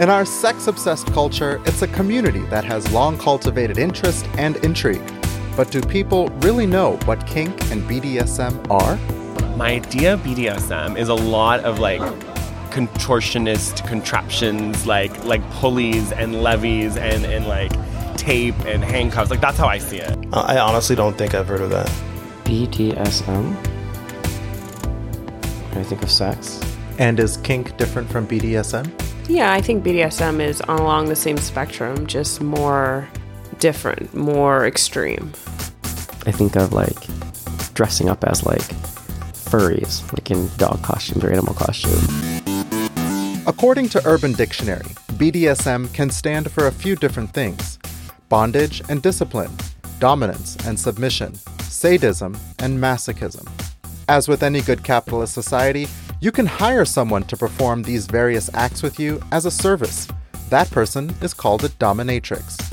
In our sex obsessed culture, it's a community that has long cultivated interest and intrigue. But do people really know what kink and BDSM are? My idea of BDSM is a lot of like contortionist contraptions, like like pulleys and levies and, and like tape and handcuffs. Like that's how I see it. I honestly don't think I've heard of that. BDSM? I think of sex. And is kink different from BDSM? Yeah, I think BDSM is on along the same spectrum, just more different, more extreme. I think of like dressing up as like furries, like in dog costumes or animal costumes. According to Urban Dictionary, BDSM can stand for a few different things bondage and discipline, dominance and submission, sadism and masochism. As with any good capitalist society, you can hire someone to perform these various acts with you as a service. That person is called a dominatrix.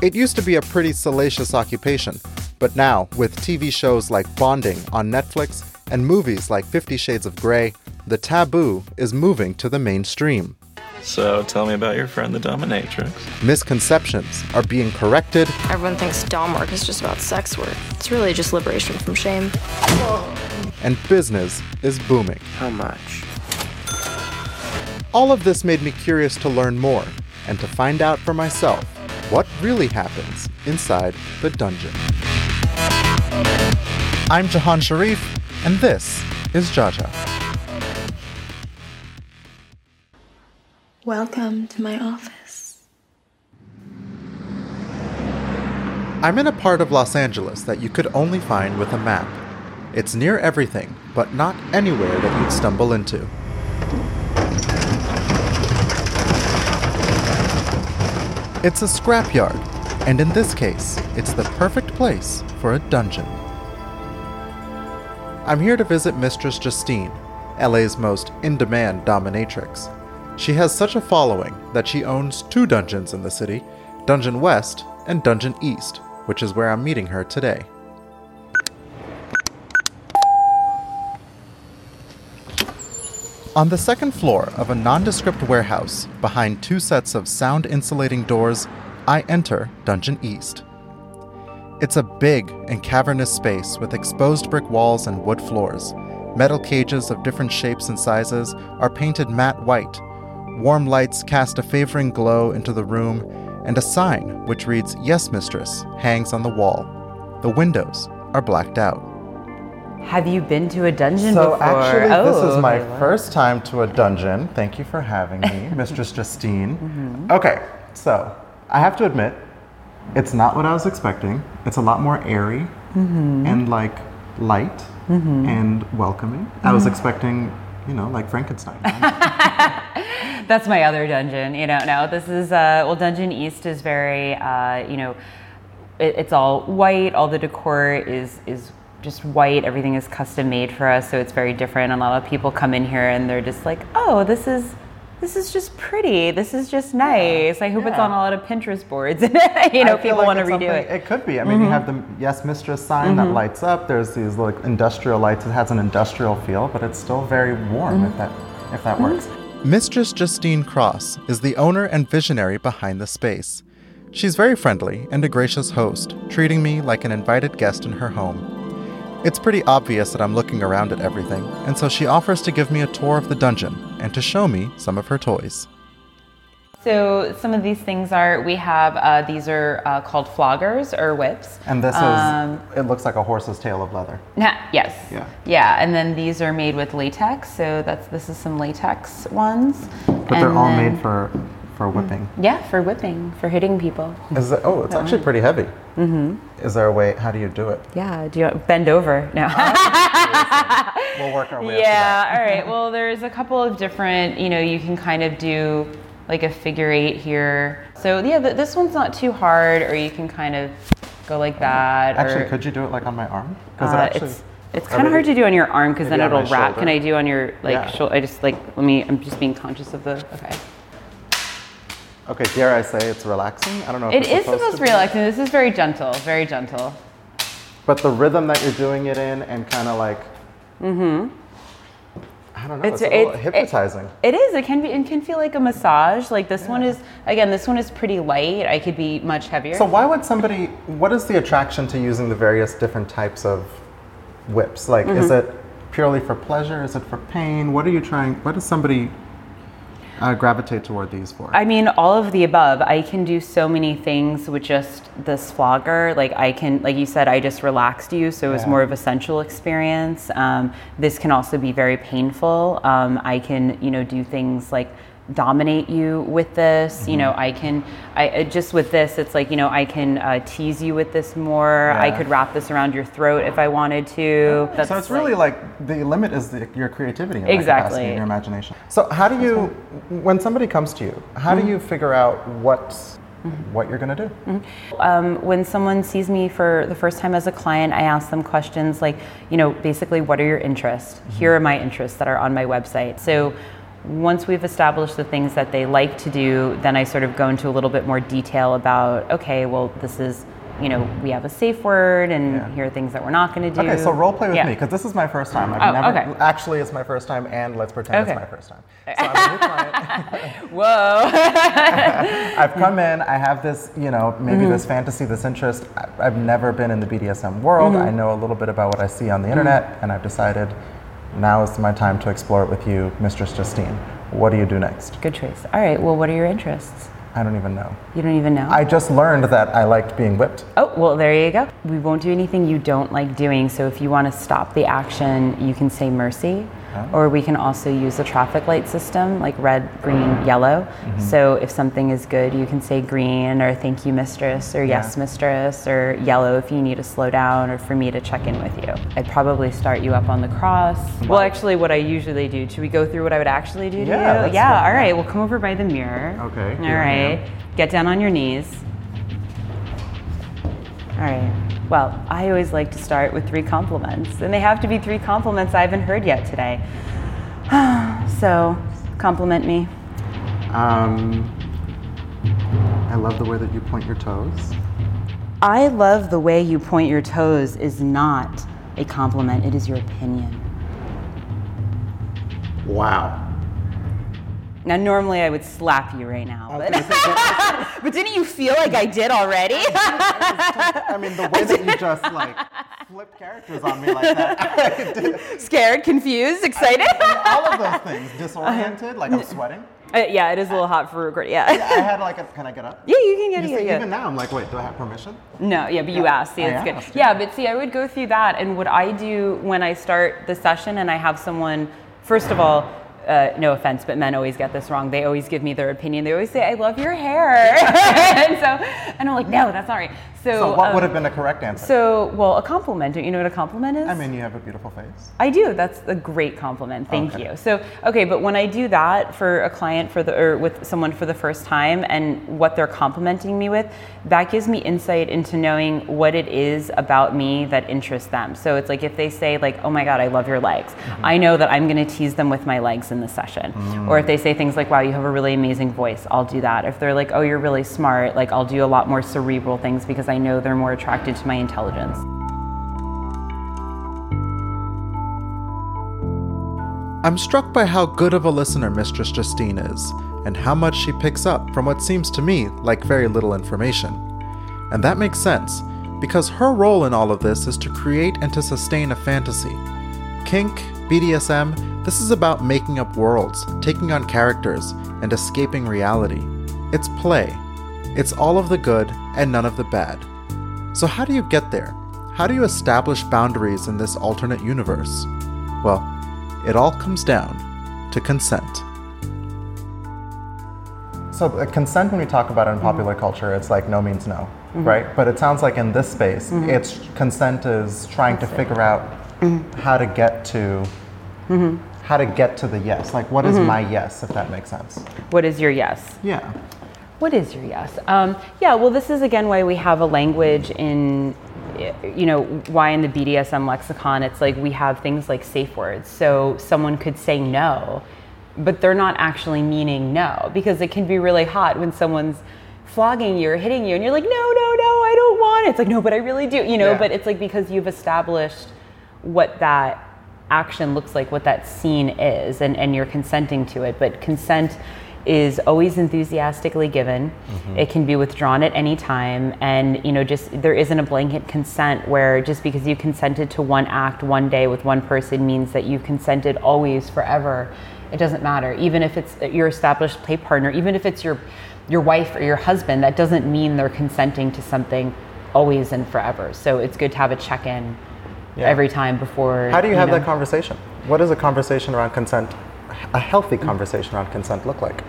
It used to be a pretty salacious occupation, but now, with TV shows like Bonding on Netflix and movies like Fifty Shades of Grey, the taboo is moving to the mainstream. So tell me about your friend, the dominatrix. Misconceptions are being corrected, Everyone thinks dom work is just about sex work. It's really just liberation from shame. And business is booming. How much? All of this made me curious to learn more and to find out for myself what really happens inside the dungeon. I'm Jahan Sharif, and this is Jaja. Welcome to my office. I'm in a part of Los Angeles that you could only find with a map. It's near everything, but not anywhere that you'd stumble into. It's a scrapyard, and in this case, it's the perfect place for a dungeon. I'm here to visit Mistress Justine, LA's most in demand dominatrix. She has such a following that she owns two dungeons in the city Dungeon West and Dungeon East, which is where I'm meeting her today. On the second floor of a nondescript warehouse, behind two sets of sound insulating doors, I enter Dungeon East. It's a big and cavernous space with exposed brick walls and wood floors. Metal cages of different shapes and sizes are painted matte white. Warm lights cast a favoring glow into the room, and a sign which reads Yes, Mistress hangs on the wall. The windows are blacked out. Have you been to a dungeon So before? actually, this Oh, is my okay, wow. first time to a dungeon. Thank you for having me, Mistress Justine. Mm-hmm. Okay, so I have to admit, it's not what I was expecting. It's a lot more airy Mm-hmm. and like light and welcoming. I was expecting, you know, like Frankenstein. That's my other dungeon. You know, no, this is uh, well, Dungeon East is very, uh, you know, it, it's all white. All the decor is is just white. Everything is custom made for us, so it's very different. And a lot of people come in here and they're just like, oh, this is. This is just pretty. This is just nice. I hope it's on a lot of Pinterest boards. you know, I people like want to it's redo it. Mm-hmm. It could be. I mean, you mm-hmm. have the Yes Mistress sign that mm-hmm. lights up. There's these like industrial lights. It has an industrial feel, but it's still very warm if that mm-hmm. if that works. Mistress Justine Cross is the owner and visionary behind the space. She's very friendly and a gracious host, treating me like an invited guest in her home. It's pretty obvious that I'm looking around at everything, and so she offers to give me a tour of the dungeon and to show me some of her toys. So some of these things are we have uh, these are uh, called floggers or whips. And this is Um, it looks like a horse's tail of leather. Nah, yes. Yeah. Yeah, and then these are made with latex. So that's this is some latex ones. But they're all then- made for for whipping. Yeah, for whipping, for hitting people. Is it, oh, it's actually pretty heavy. Mm-hmm. Is there a way? How do you do it? Yeah. Do you bend over? No. We'll work our way. yeah. All right. Well, there's a couple of different. You know, you can kind of do like a figure eight here. So yeah, th- this one's not too hard, or you can kind of go like that. Actually, or, could you do it like on my arm? Because Uh, actually, it's it's kind of hard to do on your arm because then it'll wrap. shoulder. Can I do on your like Yeah. shoulder? I just like let me. I'm just being conscious of the. Okay. Okay, dare I say it's relaxing? I don't know. If It it's is supposed to be. relaxing. This is very gentle, very gentle. But the rhythm that you're doing it in, and kind of like. Mm-hmm. I don't know. It's, It's- a little it- hypnotizing. It is. It can be. It can feel like a massage. Like this one is. Again, this one is pretty light. I could be much heavier. so why would somebody? What is the attraction to using the various different types of whips? Like, is Mm-hmm. it purely for pleasure? Is it for pain? What are you trying? What does somebody uh, gravitate toward these four? I mean, all of the above. I can do so many things with just this flogger. Like I can, like you said, I just relaxed you, so it was Yeah. more of a sensual experience. Um, this can also be very painful. Um, I can, you know, do things like dominate you with this. You Mm-hmm. know, I can, I uh, just with this, it's like you know, I can uh, tease you with this more. I could wrap this around your throat if I wanted to. That's so it's really like, the limit is the, your creativity and Exactly. your imagination. So how do you, when somebody comes to you, how Mm-hmm. do you figure out what what you're gonna do? um, when someone sees me for the first time as a client, I ask them questions like, you know, basically, what are your interests? Here are my interests that are on my website. So once we've established the things that they like to do, then I sort of go into a little bit more detail about, okay, well, this is, you know, we have a safe word, and Yeah. here are things that we're not going to do. Okay, so role play with Yeah. me because this is my first time. I've Oh, never okay. actually it's my first time, and let's pretend Okay. it's my first time. So I'm a new client. Whoa. I've come in. I have this, you know, maybe Mm-hmm. this fantasy, this interest. I've never been in the BDSM world. Mm-hmm. I know a little bit about what I see on the internet, and I've decided now is my time to explore it with you, Mistress Justine. What do you do next? Good choice. All right, well, what are your interests? I don't even know. You don't even know? I just learned that I liked being whipped. Oh, well, there you go. We won't do anything you don't like doing. So if you want to stop the action, you can say mercy. Uh-huh. Or we can also use a traffic light system like red, green, mm-hmm. yellow. Mm-hmm. So if something is good, you can say green or thank you, mistress, or yes, Yeah. mistress, or yellow if you need to slow down or for me to check in with you. I'd probably start you up on the cross. Well, actually, what I usually do, should we go through what I would actually do to Yeah, you? Yeah, all right. We'll come over by the mirror. Okay, All here I am. right. Get down on your knees. All right. Well, I always like to start with three compliments, and they have to be three compliments I haven't heard yet today. so, compliment me. Um, I love the way that you point your toes. I love the way you point your toes is not a compliment, it is your opinion. Wow. Now, normally I would slap you right now, but, but didn't you feel like I did already? I mean, the way that you just like flipped characters on me like that. Scared, confused, excited? all of those things. Disoriented, like I'm sweating. Uh, yeah, it is a little hot for recording. Yeah. I had like a, can I get up? Yeah, you can get up. yeah. even now I'm like, wait, do I have permission? No, yeah, but you asked. See, I it's good. asked, Yeah, but see, I would go through that, and what I do when I start the session and I have someone, first of all, uh, no offense, but men always get this wrong. They always give me their opinion. They always say, "I love your hair," and so, and I'm like, "No, that's not right." So, So what um, would have been a correct answer? So, well, a compliment. Don't you know what a compliment is? I mean, you have a beautiful face. I do. That's a great compliment. Thank Okay. you. So, okay, but when I do that for a client for the or with someone for the first time and what they're complimenting me with, that gives me insight into knowing what it is about me that interests them. So, it's like if they say like, "Oh my god, I love your legs." I know that I'm going to tease them with my legs in the session. Mm. Or if they say things like, "Wow, you have a really amazing voice." I'll do that. If they're like, "Oh, you're really smart." Like I'll do a lot more cerebral things because I know they're more attracted to my intelligence. I'm struck by how good of a listener Mistress Justine is, and how much she picks up from what seems to me like very little information. And that makes sense, because her role in all of this is to create and to sustain a fantasy. Kink, BDSM, this is about making up worlds, taking on characters, and escaping reality. It's play. It's all of the good and none of the bad. So, how do you get there? How do you establish boundaries in this alternate universe? Well, it all comes down to consent. So, uh, consent, when we talk about it in popular mm-hmm. culture, it's like no means no, mm-hmm. right? But it sounds like in this space, mm-hmm. it's consent is trying to figure out Mm-hmm. how to get to mm-hmm. how to get to the yes. Like, what is mm-hmm. my yes, if that makes sense? What is your yes? Yeah. What is your yes? Um, yeah, well, this is again why we have a language in, you know, why in the BDSM lexicon it's like we have things like safe words. So someone could say no, but they're not actually meaning no because it can be really hot when someone's flogging you or hitting you and you're like, no, no, no, I don't want it. It's like, no, but I really do, you know, Yeah. but it's like because you've established what that action looks like, what that scene is, and, and you're consenting to it. But consent is always enthusiastically given. Mm-hmm. It can be withdrawn at any time, and you know, just there isn't a blanket consent where just because you consented to one act one day with one person means that you've consented always forever. It doesn't matter, even if it's your established play partner, even if it's your your wife or your husband. That doesn't mean they're consenting to something always and forever. So it's good to have a check in Yeah. every time before. How do you have know. that conversation? What does a conversation around consent, a healthy conversation around consent, look like?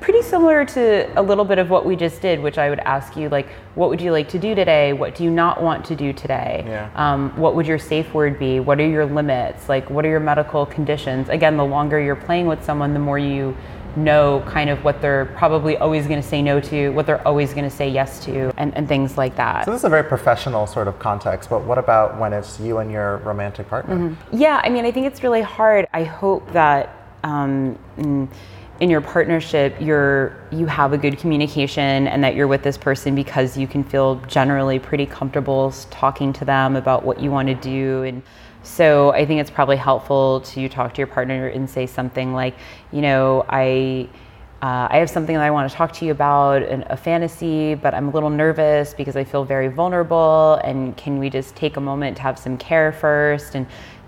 pretty similar to a little bit of what we just did, which I would ask you, like, what would you like to do today? What do you not want to do today? Yeah. Um, what would your safe word be? What are your limits? Like, what are your medical conditions? Again, the longer you're playing with someone, the more you know kind of what they're probably always going to say no to, what they're always going to say yes to, and, and things like that. So this is a very professional sort of context, but what about when it's you and your romantic partner? Yeah, I mean, I think it's really hard. I hope that um, in, in your partnership, you're you have a good communication, and that you're with this person because you can feel generally pretty comfortable talking to them about what you want to do. And so, I think it's probably helpful to talk to your partner and say something like, you know, I. Uh, I have something that I want to talk to you about, an, a fantasy, but I'm a little nervous because I feel very vulnerable. And can we just take a moment to have some care first and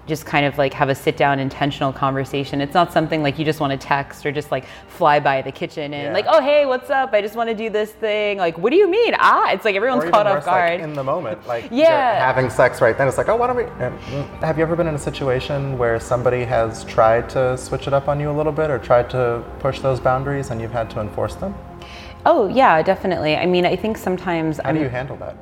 just kind of like have a sit down intentional conversation? It's not something like you just want to text or just like fly by the kitchen and Yeah. like, oh, hey, what's up? I just want to do this thing. Like, what do you mean? Ah, it's like everyone's caught off like, guard. in the moment, like Yeah. having sex right then. It's like, oh, why don't we? um, Have you ever been in a situation where somebody has tried to switch it up on you a little bit, or tried to push those boundaries, and you've had to enforce them? oh, yeah, definitely. I mean, I think sometimes How I'm do you handle that?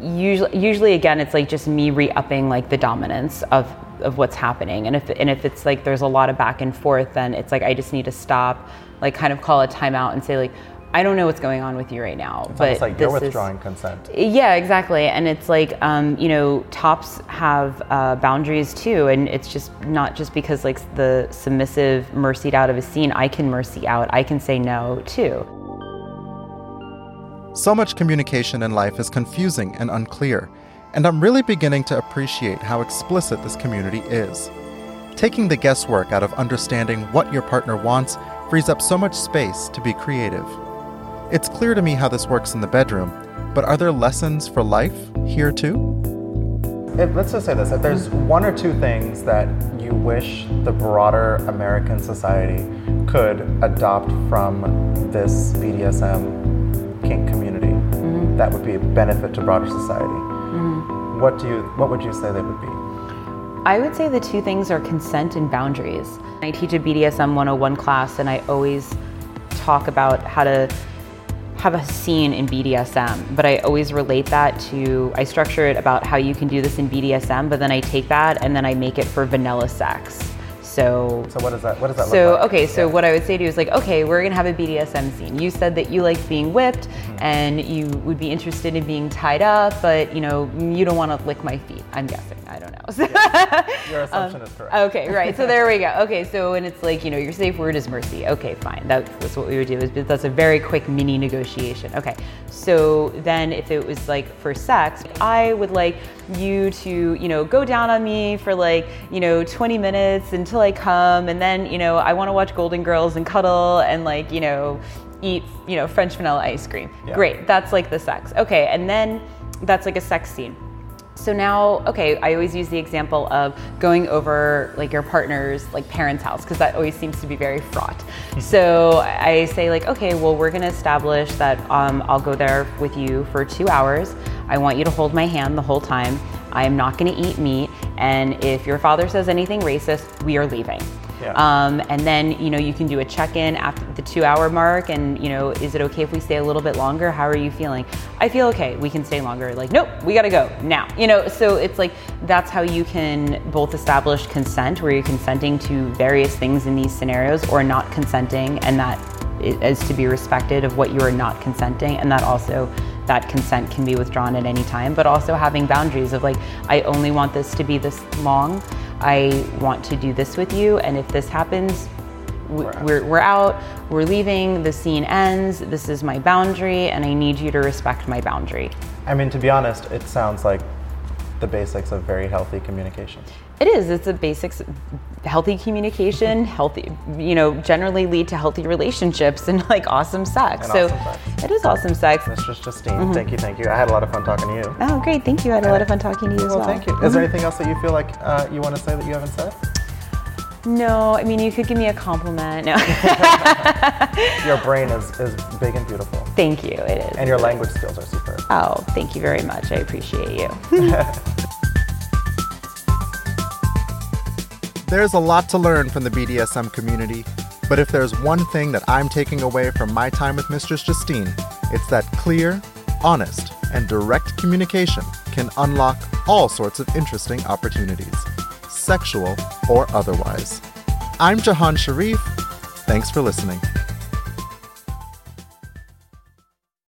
Usually usually again it's like just me re-upping like the dominance of of what's happening and if and if it's like there's a lot of back and forth then it's like i just need to stop like kind of call a timeout and say like i don't know what's going on with you right now It's but like you're this is- withdrawing consent. yeah, exactly. And it's like, um, you know, tops have uh, boundaries too. And it's just not just because like the submissive mercied out of a scene, I can mercy out. I can say no too. So much communication in life is confusing and unclear, and I'm really beginning to appreciate how explicit this community is. Taking the guesswork out of understanding what your partner wants frees up so much space to be creative. It's clear to me how this works in the bedroom, but are there lessons for life here too? If, let's just say this if there's one or two things that you wish the broader American society could adopt from this BDSM kink community mm-hmm. that would be a benefit to broader society, mm-hmm. what, do you, what would you say they would be? I would say the two things are consent and boundaries. I teach a BDSM 101 class, and I always talk about how to have a scene in BDSM, but I always relate that to, I structure it about how you can do this in BDSM, but then I take that and then I make it for vanilla sex. So, So what does that, what does that so look like? okay, so Yeah. what I would say to you is like, okay, we're gonna have a BDSM scene. You said that you like being whipped Mm-hmm. and you would be interested in being tied up, but you know you don't want to lick my feet. I'm guessing. I don't know. Your um, assumption is correct. Okay, right. So there we go. Okay, so when it's like, you know, your safe word is mercy. Okay, fine. That's, that's what we would do. Is that's a very quick mini negotiation. Okay. So then if it was like for sex, I would like you to, you know, go down on me for like, you know, 20 minutes until I come and then, you know, I want to watch Golden Girls and cuddle and like, you know, eat, you know, French vanilla ice cream. Yeah. Great. That's like the sex. Okay, and then that's like a sex scene. So now, okay, I always use the example of going over like your partner's like parents' house because that always seems to be very fraught. so I say like, okay, well, we're gonna establish that um, I'll go there with you for two hours. I want you to hold my hand the whole time. I am not gonna eat meat, and if your father says anything racist, we are leaving. Yeah. Um, and then you know you can do a check-in after the two-hour mark, and you know is it okay if we stay a little bit longer? How are you feeling? I feel okay. We can stay longer. Like nope, we gotta go now. You know, so it's like that's how you can both establish consent, where you're consenting to various things in these scenarios, or not consenting, and that is to be respected of what you are not consenting, and that also that consent can be withdrawn at any time, but also having boundaries of like, I only want this to be this long. I want to do this with you, and if this happens, w- we're, we're out, we're leaving, the scene ends, this is my boundary, and I need you to respect my boundary. I mean, to be honest, it sounds like the basics of very healthy communication. It is. It's the basics. Healthy communication, healthy, you know, generally lead to healthy relationships and like awesome sex. And so awesome sex. it is awesome sex. Mistress Justine, thank you, thank you. I had a lot of fun talking to you. Oh, great. Thank you. I had a lot of fun talking to you as Well, well. thank you. Is there anything else that you feel like uh, you want to say that you haven't said? No, I mean, you could give me a compliment. No. Your brain is, is big and beautiful, thank you. It is. and your language skills are superb. Oh, thank you very much. I appreciate you. There's a lot to learn from the BDSM community, but if there's one thing that I'm taking away from my time with Mistress Justine, it's that clear, honest, and direct communication can unlock all sorts of interesting opportunities, sexual or otherwise. I'm Jahan Sharif. Thanks for listening.